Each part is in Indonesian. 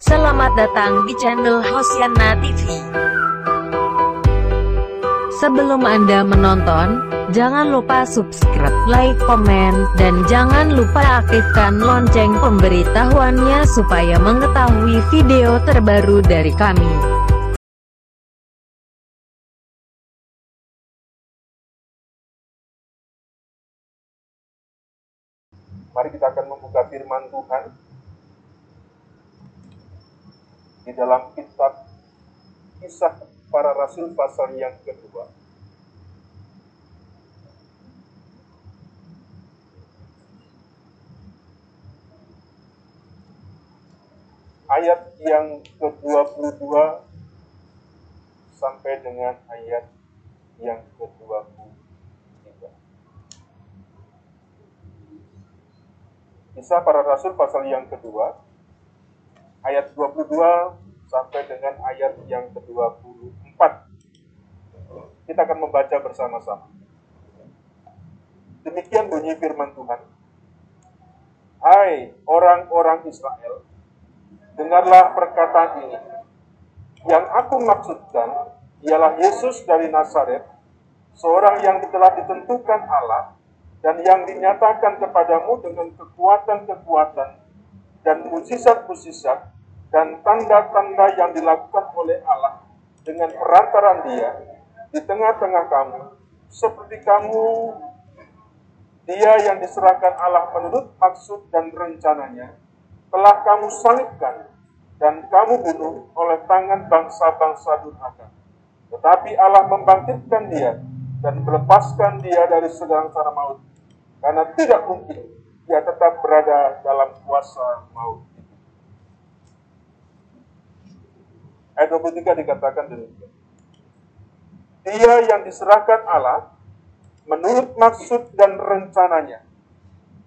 Selamat datang di channel Hosiana TV. Sebelum Anda menonton, jangan lupa subscribe, like, komen, dan jangan lupa aktifkan lonceng pemberitahuannya supaya mengetahui video terbaru dari kami. Mari kita akan membuka firman Tuhan di dalam kitab Kisah Para Rasul pasal yang kedua. Ayat yang ke-22 sampai dengan ayat yang ke-23. Kisah para Rasul pasal yang kedua, ayat 22 sampai dengan ayat yang ke-24. Kita akan membaca bersama-sama. Demikian bunyi firman Tuhan. Hai orang-orang Israel, dengarlah perkataan ini. Yang aku maksudkan ialah Yesus dari Nazaret, seorang yang telah ditentukan Allah dan yang dinyatakan kepadamu dengan kekuatan-kekuatan dan mujizat-mujizat dan tanda-tanda yang dilakukan oleh Allah dengan perantaran dia di tengah-tengah kamu, seperti kamu dia yang diserahkan Allah menurut maksud dan rencananya, telah kamu salibkan dan kamu bunuh oleh tangan bangsa-bangsa durhaka. Tetapi Allah membangkitkan dia dan melepaskan dia dari segala cara maut, karena tidak mungkin dia tetap berada dalam kuasa maut. Ayat 23 dikatakan demikian. Dia yang diserahkan Allah menurut maksud dan rencananya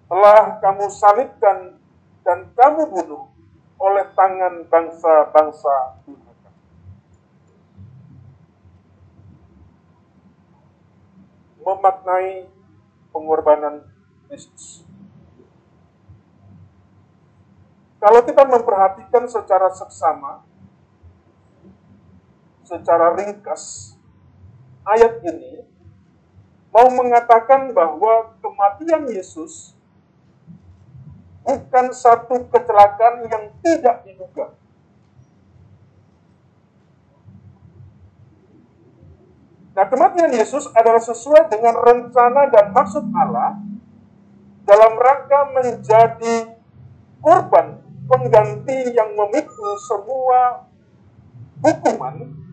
telah kamu salibkan dan kamu bunuh oleh tangan bangsa-bangsa durhaka. Memaknai pengorbanan Kristus. Kalau kita memperhatikan secara seksama, secara ringkas, ayat ini mau mengatakan bahwa kematian Yesus bukan satu kecelakaan yang tidak diduga. Nah, kematian Yesus adalah sesuai dengan rencana dan maksud Allah dalam rangka menjadi korban pengganti yang memikul semua hukuman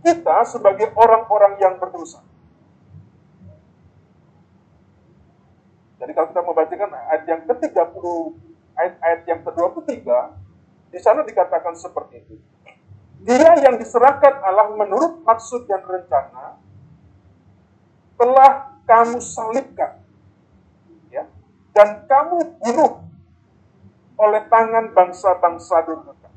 kita sebagai orang-orang yang berdosa. Jadi kalau kita membacakan ayat yang ke-30, ayat-ayat yang ke-23, di sana dikatakan seperti itu. Dia yang diserahkan Allah menurut maksud dan rencana telah kamu salibkan. Ya, dan kamu bunuh oleh tangan bangsa-bangsa durhaka.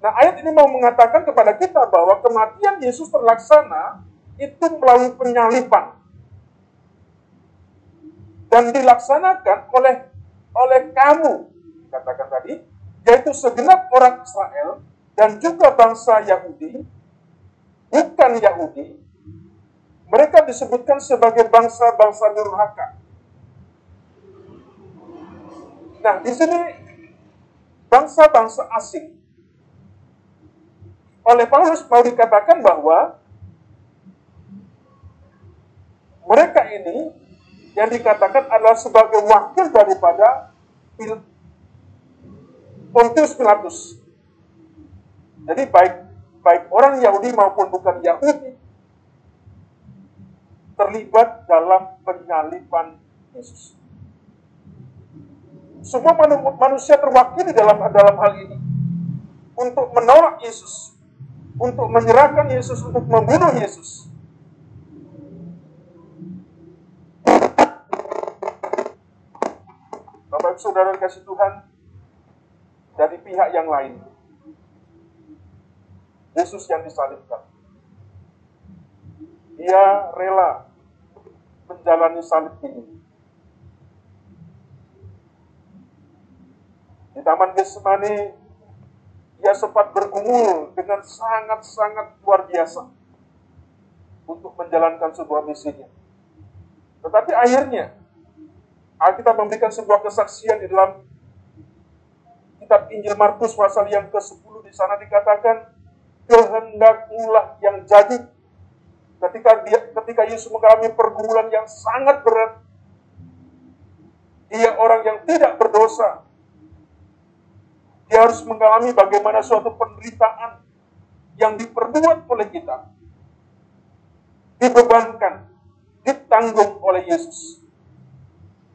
Nah, ayat ini mau mengatakan kepada kita bahwa kematian Yesus terlaksana itu melalui penyalipan dan dilaksanakan oleh oleh kamu katakan tadi yaitu segenap orang Israel dan juga bangsa Yahudi bukan Yahudi mereka disebutkan sebagai bangsa-bangsa durhaka nah di sini bangsa-bangsa asing oleh Paulus mau dikatakan bahwa mereka ini yang dikatakan adalah sebagai wakil daripada Pontius Pilatus. Jadi baik baik orang Yahudi maupun bukan Yahudi terlibat dalam penyaliban Yesus. Semua manusia terwakili dalam dalam hal ini untuk menolak Yesus, untuk menyerahkan Yesus, untuk membunuh Yesus. Bapak Saudara kasih Tuhan, dari pihak yang lain, Yesus yang disalibkan. Dia rela menjalani salib ini. Di Taman Getsemani, ia sempat bergumul dengan sangat-sangat luar biasa untuk menjalankan sebuah misinya. Tetapi akhirnya, Alkitab memberikan sebuah kesaksian di dalam kitab Injil Markus pasal yang ke-10 di sana dikatakan kehendakmulah yang jadi ketika dia ketika Yesus mengalami pergumulan yang sangat berat dia orang yang tidak berdosa dia harus mengalami bagaimana suatu penderitaan yang diperbuat oleh kita dibebankan ditanggung oleh Yesus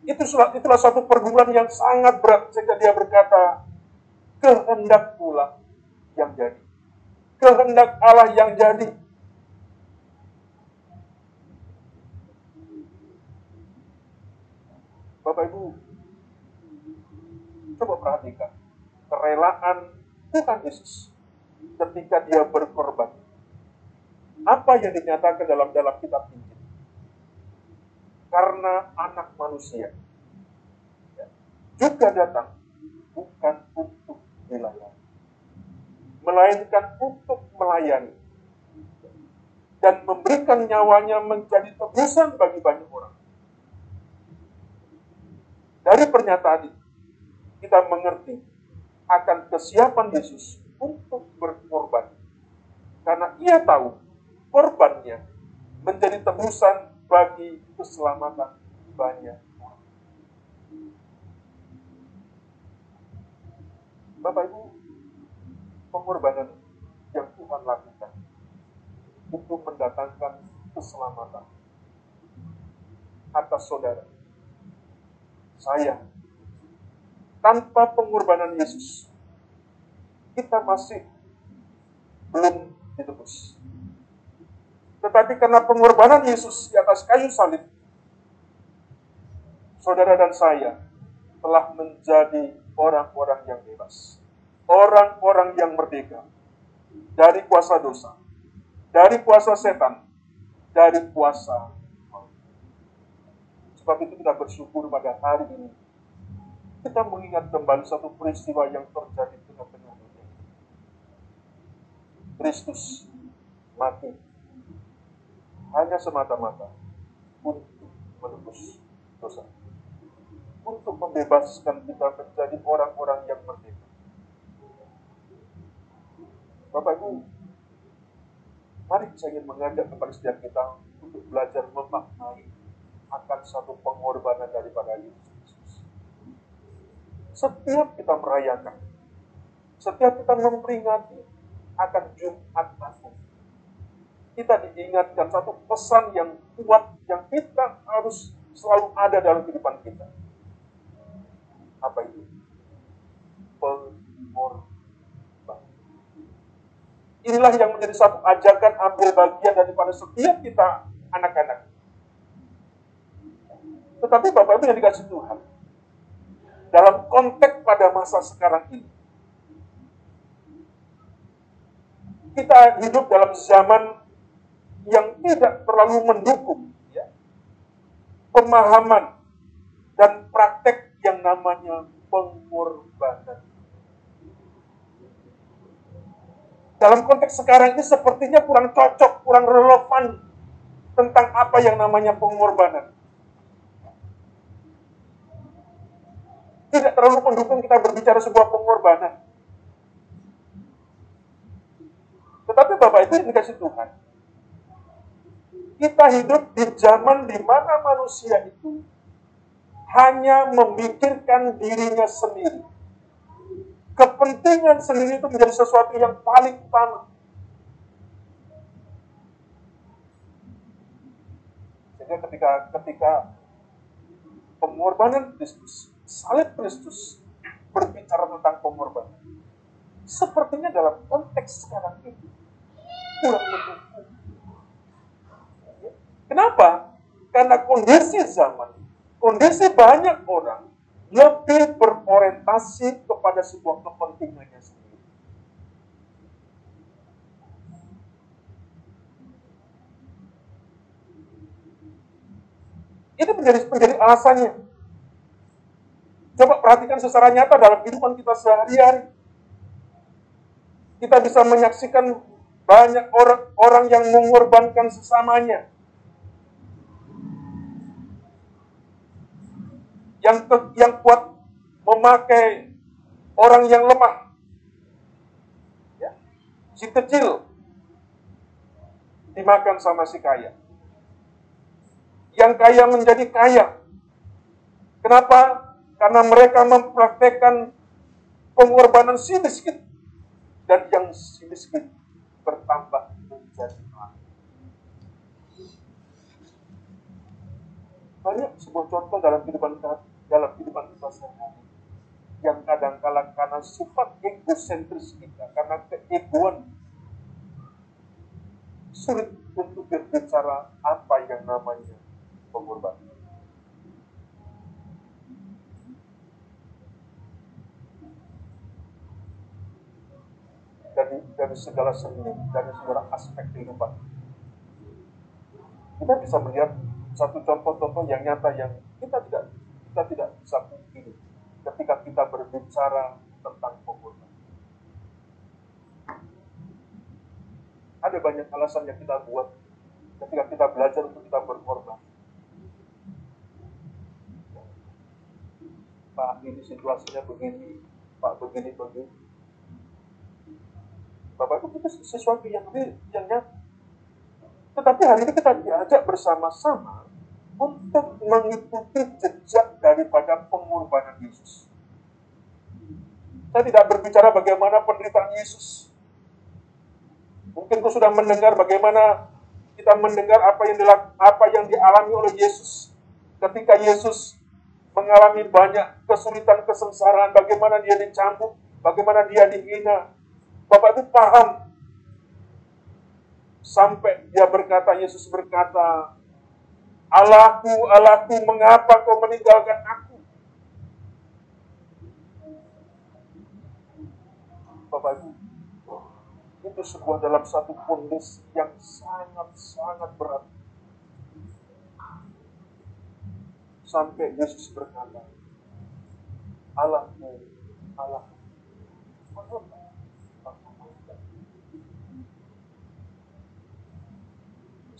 itulah, itulah satu pergumulan yang sangat berat sehingga dia berkata, kehendak pula yang jadi. Kehendak Allah yang jadi. Bapak Ibu, coba perhatikan kerelaan Tuhan Yesus ketika dia berkorban. Apa yang dinyatakan dalam dalam kitab ini? karena anak manusia ya, juga datang bukan untuk dilayani, melainkan untuk melayani dan memberikan nyawanya menjadi tebusan bagi banyak orang. Dari pernyataan ini, kita mengerti akan kesiapan Yesus untuk berkorban. Karena ia tahu korbannya menjadi tebusan bagi keselamatan banyak orang. Bapak Ibu, pengorbanan yang Tuhan lakukan untuk mendatangkan keselamatan atas saudara. Saya, tanpa pengorbanan Yesus, kita masih belum ditebus. Tetapi karena pengorbanan Yesus di atas kayu salib, saudara dan saya telah menjadi orang-orang yang bebas. Orang-orang yang merdeka dari kuasa dosa, dari kuasa setan, dari kuasa Sebab itu kita bersyukur pada hari ini. Kita mengingat kembali satu peristiwa yang terjadi di tengah-tengah dunia. Kristus mati hanya semata-mata untuk menebus dosa. Untuk membebaskan kita menjadi orang-orang yang merdeka. Bapak Ibu, mari saya ingin mengajak kepada setiap kita untuk belajar memaknai akan satu pengorbanan daripada Yesus Setiap kita merayakan, setiap kita memperingati akan Jumat Agung, kita diingatkan satu pesan yang kuat yang kita harus selalu ada dalam kehidupan kita. Apa itu? Pengorbanan. Inilah yang menjadi satu ajakan ambil bagian daripada setiap kita anak-anak. Tetapi Bapak Ibu yang dikasih Tuhan, dalam konteks pada masa sekarang ini, kita hidup dalam zaman yang tidak terlalu mendukung ya, pemahaman dan praktek yang namanya pengorbanan. Dalam konteks sekarang ini sepertinya kurang cocok, kurang relevan tentang apa yang namanya pengorbanan. Tidak terlalu mendukung kita berbicara sebuah pengorbanan. Tetapi Bapak itu dikasih Tuhan kita hidup di zaman di mana manusia itu hanya memikirkan dirinya sendiri. Kepentingan sendiri itu menjadi sesuatu yang paling utama. Sehingga ketika ketika pengorbanan Kristus, salib Kristus berbicara tentang pengorbanan, sepertinya dalam konteks sekarang ini kurang mendukung Kenapa? Karena kondisi zaman, kondisi banyak orang lebih berorientasi kepada sebuah kepentingannya sendiri. Ini menjadi, menjadi alasannya. Coba perhatikan secara nyata dalam kehidupan kita sehari-hari. Kita bisa menyaksikan banyak orang orang yang mengorbankan sesamanya. Yang yang kuat memakai orang yang lemah. Ya. Si kecil dimakan sama si kaya. Yang kaya menjadi kaya. Kenapa? Karena mereka mempraktekkan pengorbanan si miskin. Dan yang si miskin bertambah menjadi Banyak sebuah contoh dalam kehidupan dalam kehidupan kita sehari-hari yang kadang-kala karena sifat egosentris kita, karena keegoan sulit untuk berbicara apa yang namanya pengorbanan. Dari dari segala seni, dari segala aspek kehidupan. Kita bisa melihat satu contoh-contoh yang nyata yang kita tidak kita tidak bisa pungkiri ketika kita berbicara tentang pengorbanan. Ada banyak alasan yang kita buat ketika kita belajar untuk kita berkorban. Pak, ini situasinya begini, Pak begini begini Bapak itu sesuatu yang yang nyata. Tetapi hari ini kita diajak bersama-sama untuk mengikuti jejak daripada pengorbanan Yesus. Saya tidak berbicara bagaimana penderitaan Yesus. Mungkin kau sudah mendengar bagaimana kita mendengar apa yang dilak, apa yang dialami oleh Yesus ketika Yesus mengalami banyak kesulitan, kesengsaraan, bagaimana dia dicambuk, bagaimana dia dihina, Bapak itu paham. Sampai dia berkata, Yesus berkata, Allahku, Allahku, mengapa kau meninggalkan aku? Bapak Ibu, itu sebuah dalam satu kondisi yang sangat-sangat berat. Sampai Yesus berkata, Allahku, Allahku, mengapa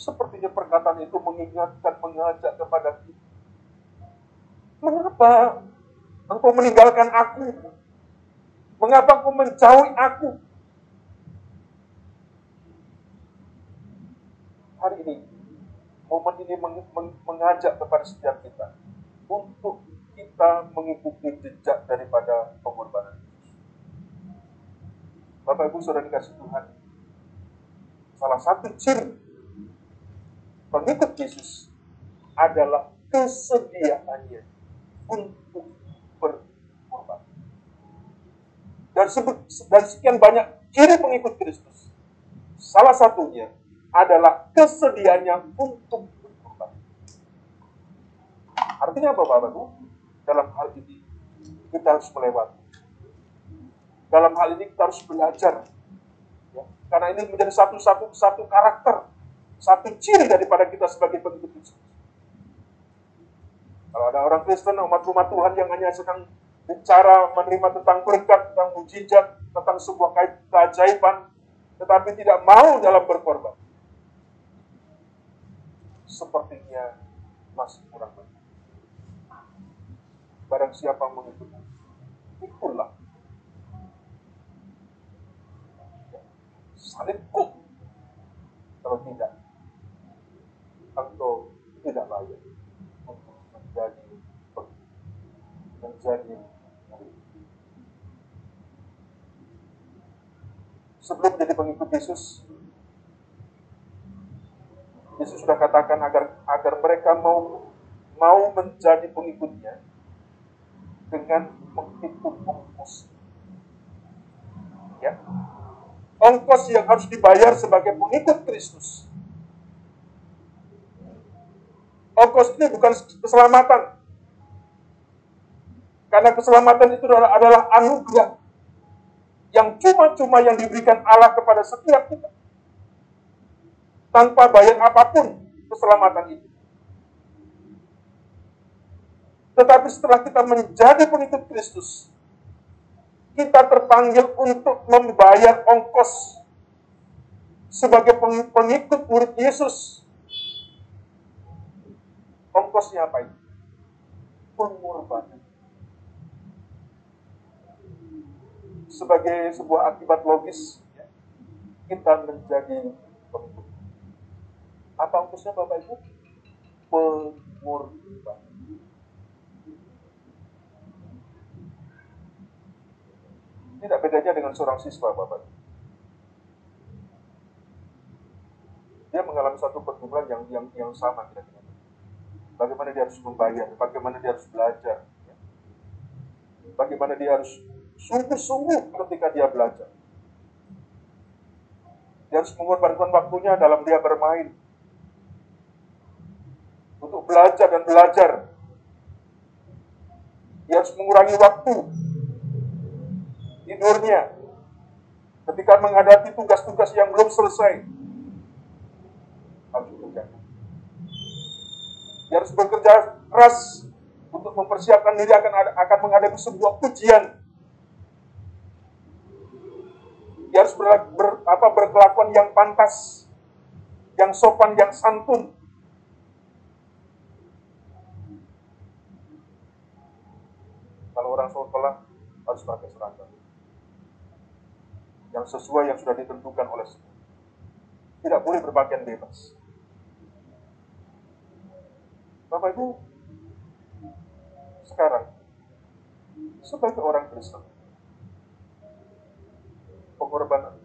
Sepertinya perkataan itu mengingatkan, mengajak kepada kita. Mengapa engkau meninggalkan aku? Mengapa engkau menjauhi aku? Hari ini, momen ini mengajak kepada setiap kita untuk kita mengikuti jejak daripada pengorbanan Bapak Ibu sudah dikasih Tuhan, salah satu ciri pengikut Yesus adalah kesediaannya untuk berkorban. Dan, dan sekian banyak ciri pengikut Kristus. Salah satunya adalah kesediaannya untuk berkorban. Artinya apa Bapak Ibu? Dalam hal ini kita harus melewati. Dalam hal ini kita harus belajar. Ya. Karena ini menjadi satu satu satu karakter satu ciri daripada kita sebagai pengikut Yesus. Kalau ada orang Kristen, umat rumah Tuhan yang hanya sedang bicara menerima tentang berkat, tentang mujizat, tentang sebuah keajaiban, tetapi tidak mau dalam berkorban. Sepertinya masih kurang banyak. Barang siapa mengikuti, itulah. Salibku. Kalau tidak, engkau tidak layak untuk menjadi menjadi sebelum menjadi pengikut Yesus Yesus sudah katakan agar agar mereka mau mau menjadi pengikutnya dengan menghitung ongkos ya. Ongkos yang harus dibayar sebagai pengikut Kristus Ongkos ini bukan keselamatan. Karena keselamatan itu adalah, adalah anugerah yang cuma-cuma yang diberikan Allah kepada setiap kita. Tanpa bayar apa pun keselamatan itu. Tetapi setelah kita menjadi pengikut Kristus, kita terpanggil untuk membayar ongkos sebagai pengikut murid Yesus. Ongkosnya apa itu? Pengorbanan. Sebagai sebuah akibat logis, kita menjadi pengikut. Apa ongkosnya Bapak Ibu? Pengorbanan. Tidak bedanya dengan seorang siswa, Bapak. Dia mengalami satu pergumulan yang yang yang sama kira-kira. Bagaimana dia harus membayar, bagaimana dia harus belajar, bagaimana dia harus sungguh-sungguh ketika dia belajar. Dia harus mengorbankan waktunya dalam dia bermain, untuk belajar dan belajar. Dia harus mengurangi waktu tidurnya, ketika menghadapi tugas-tugas yang belum selesai, harus bekerja. Dia harus bekerja keras untuk mempersiapkan diri akan akan menghadapi sebuah ujian. Dia harus ber, ber, apa, berkelakuan yang pantas, yang sopan, yang santun. Kalau orang sekolah harus pakai seragam yang sesuai yang sudah ditentukan oleh semua. Tidak boleh berpakaian bebas. Bapak Ibu, sekarang sebagai orang Kristen, pengorbanan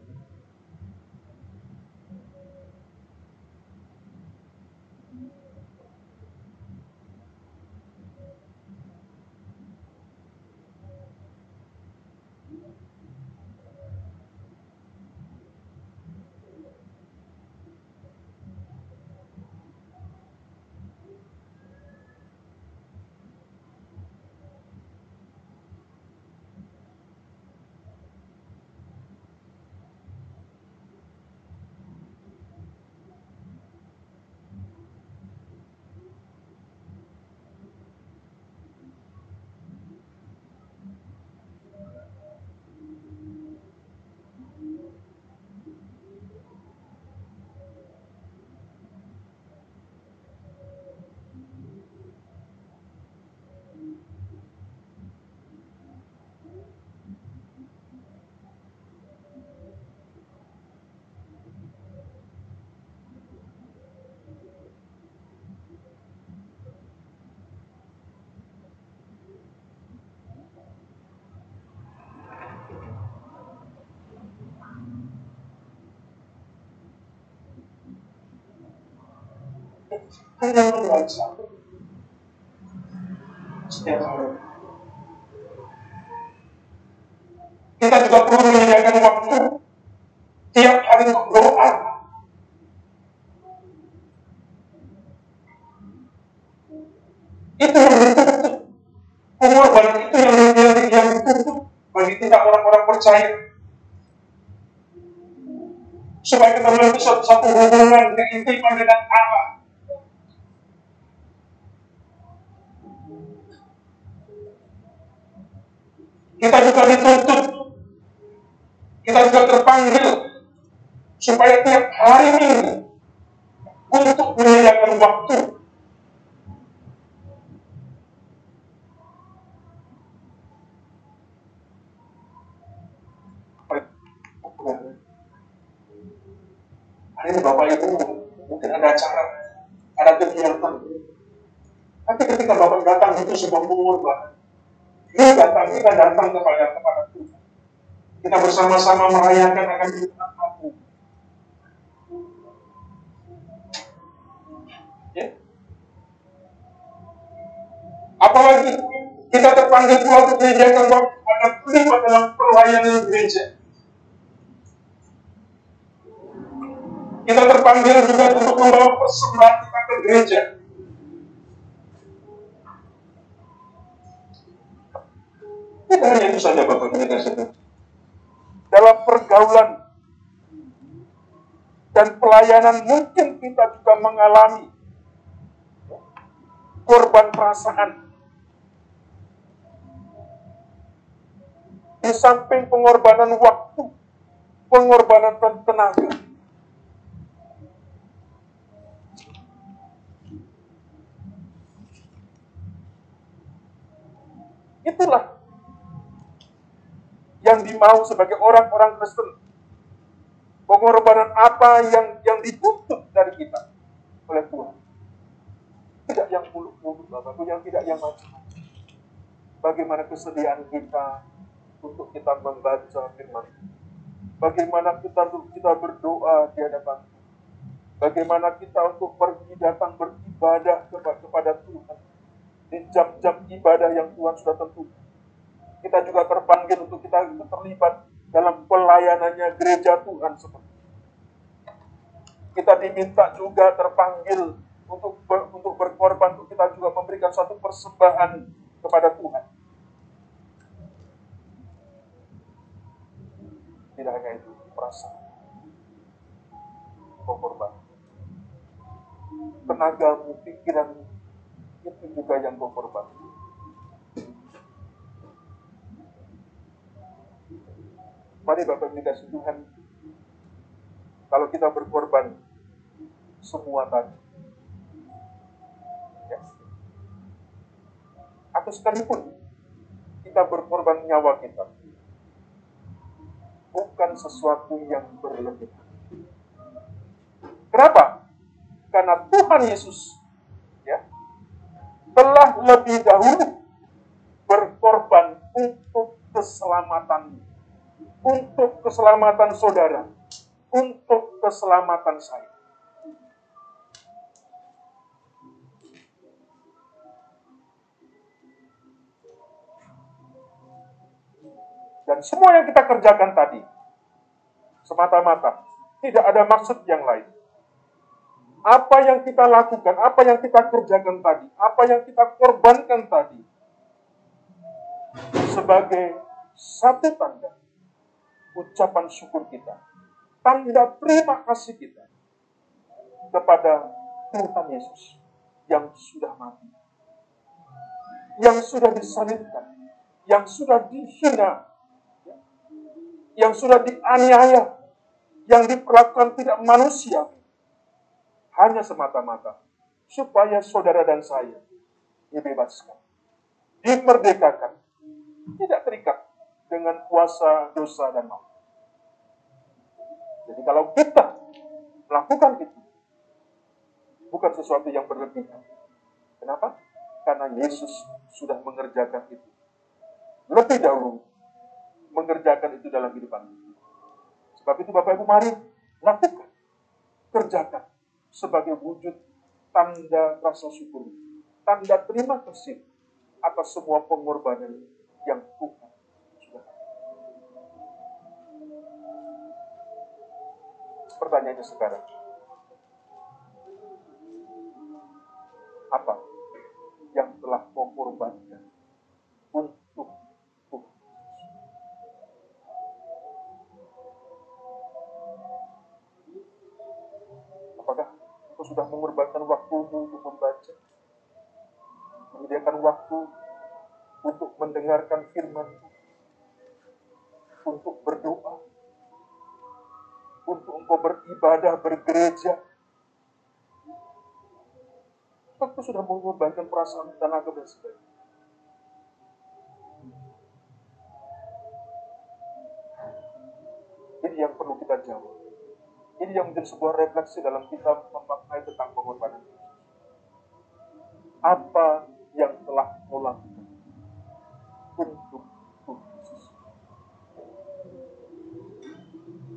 Kita juga perlu menyediakan waktu tiap hari untuk doa. Itu yang ditutup. Pengorbanan itu yang, yang, yang ditutup bagi tidak orang-orang percaya. Supaya kita memiliki satu, satu hubungan intim dengan Allah. Kita juga dituntut. Kita juga terpanggil supaya tiap minggu untuk menyediakan waktu Hari ini Bapak Ibu mungkin ada acara, ada kegiatan. Tapi ketika Bapak datang itu sebuah pengorbanan. Dia datang, kita datang kepada kepada Tuhan. Kita bersama-sama merayakan akan Apalagi kita terpanggil pula untuk menyediakan waktu terlibat dalam pelayanan gereja. Kita terpanggil juga untuk membawa persembahan kita ke gereja. Tidak hanya itu saja Bapak kita sedang. dalam pergaulan dan pelayanan mungkin kita juga mengalami korban perasaan Di samping pengorbanan waktu, pengorbanan tenaga, Itulah yang dimau sebagai orang-orang Kristen. Pengorbanan apa yang yang dituntut dari kita? Oleh Tuhan. Tidak yang muluk-muluk, Bapakku, yang tidak yang macam Bagaimana kesediaan kita untuk kita membaca firman Bagaimana kita untuk kita berdoa di hadapan Bagaimana kita untuk pergi datang beribadah kepada Tuhan di jam-jam ibadah yang Tuhan sudah tentukan. Kita juga terpanggil untuk kita terlibat dalam pelayanannya gereja Tuhan seperti kita diminta juga terpanggil untuk untuk berkorban untuk kita juga memberikan satu persembahan kepada Tuhan. Tidak hanya itu, perasaan korban. Tenagamu, pikiranmu, itu juga yang kau korban. Mari Bapak dikasih Tuhan, kalau kita berkorban semua tadi, ya. atau sekalipun kita berkorban nyawa kita, bukan sesuatu yang berlebihan. Kenapa? Karena Tuhan Yesus telah lebih dahulu berkorban untuk keselamatan untuk keselamatan saudara, untuk keselamatan saya. Dan semua yang kita kerjakan tadi, semata-mata, tidak ada maksud yang lain. Apa yang kita lakukan, apa yang kita kerjakan tadi, apa yang kita korbankan tadi, sebagai satu tanda ucapan syukur kita, tanda terima kasih kita kepada Tuhan Yesus yang sudah mati, yang sudah disalibkan, yang sudah dihina, yang sudah dianiaya, yang diperlakukan tidak manusia, hanya semata-mata supaya saudara dan saya dibebaskan, dimerdekakan, tidak terikat dengan kuasa dosa dan maut. Jadi kalau kita melakukan itu, bukan sesuatu yang berlebihan. Kenapa? Karena Yesus sudah mengerjakan itu. Lebih dahulu mengerjakan itu dalam kehidupan. Sebab itu Bapak Ibu mari lakukan, kerjakan sebagai wujud tanda rasa syukur, tanda terima kasih atas semua pengorbanan yang Tuhan sudah. Pertanyaannya sekarang, apa yang telah kau korbankan untuk Kau sudah mengorbankan waktumu untuk membaca, menyediakan waktu untuk mendengarkan firman, untuk berdoa, untuk engkau beribadah, bergereja. Kau sudah mengorbankan perasaan tenaga dan sebagainya. Ini yang perlu kita jawab. Ini yang menjadi sebuah refleksi dalam kita memaknai tentang pengorbanan Apa yang telah kau lakukan untuk Yesus?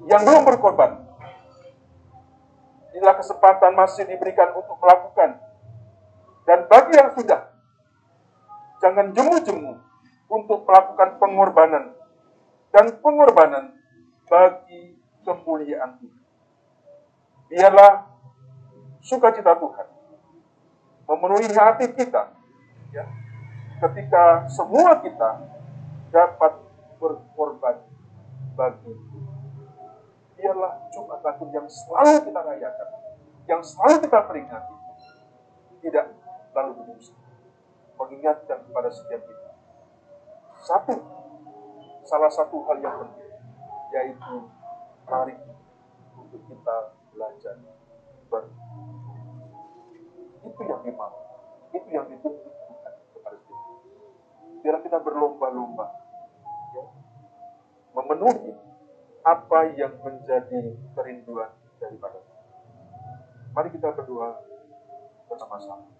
Yang belum berkorban, inilah kesempatan masih diberikan untuk melakukan. Dan bagi yang sudah, jangan jemu-jemu untuk melakukan pengorbanan dan pengorbanan bagi kemuliaan Tuhan biarlah sukacita Tuhan. Memenuhi hati kita ya, ketika semua kita dapat berkorban bagi biarlah Jumat Agung yang selalu kita rayakan yang selalu kita peringati. Tidak lalu berdosa. Mengingatkan kepada setiap kita. Satu salah satu hal yang penting, yaitu mari untuk kita belajar ber itu yang dimau, itu yang dituntutkan kepada kita. Biar kita berlomba-lomba, ya, memenuhi apa yang menjadi kerinduan daripada kita. Mari kita berdoa bersama-sama.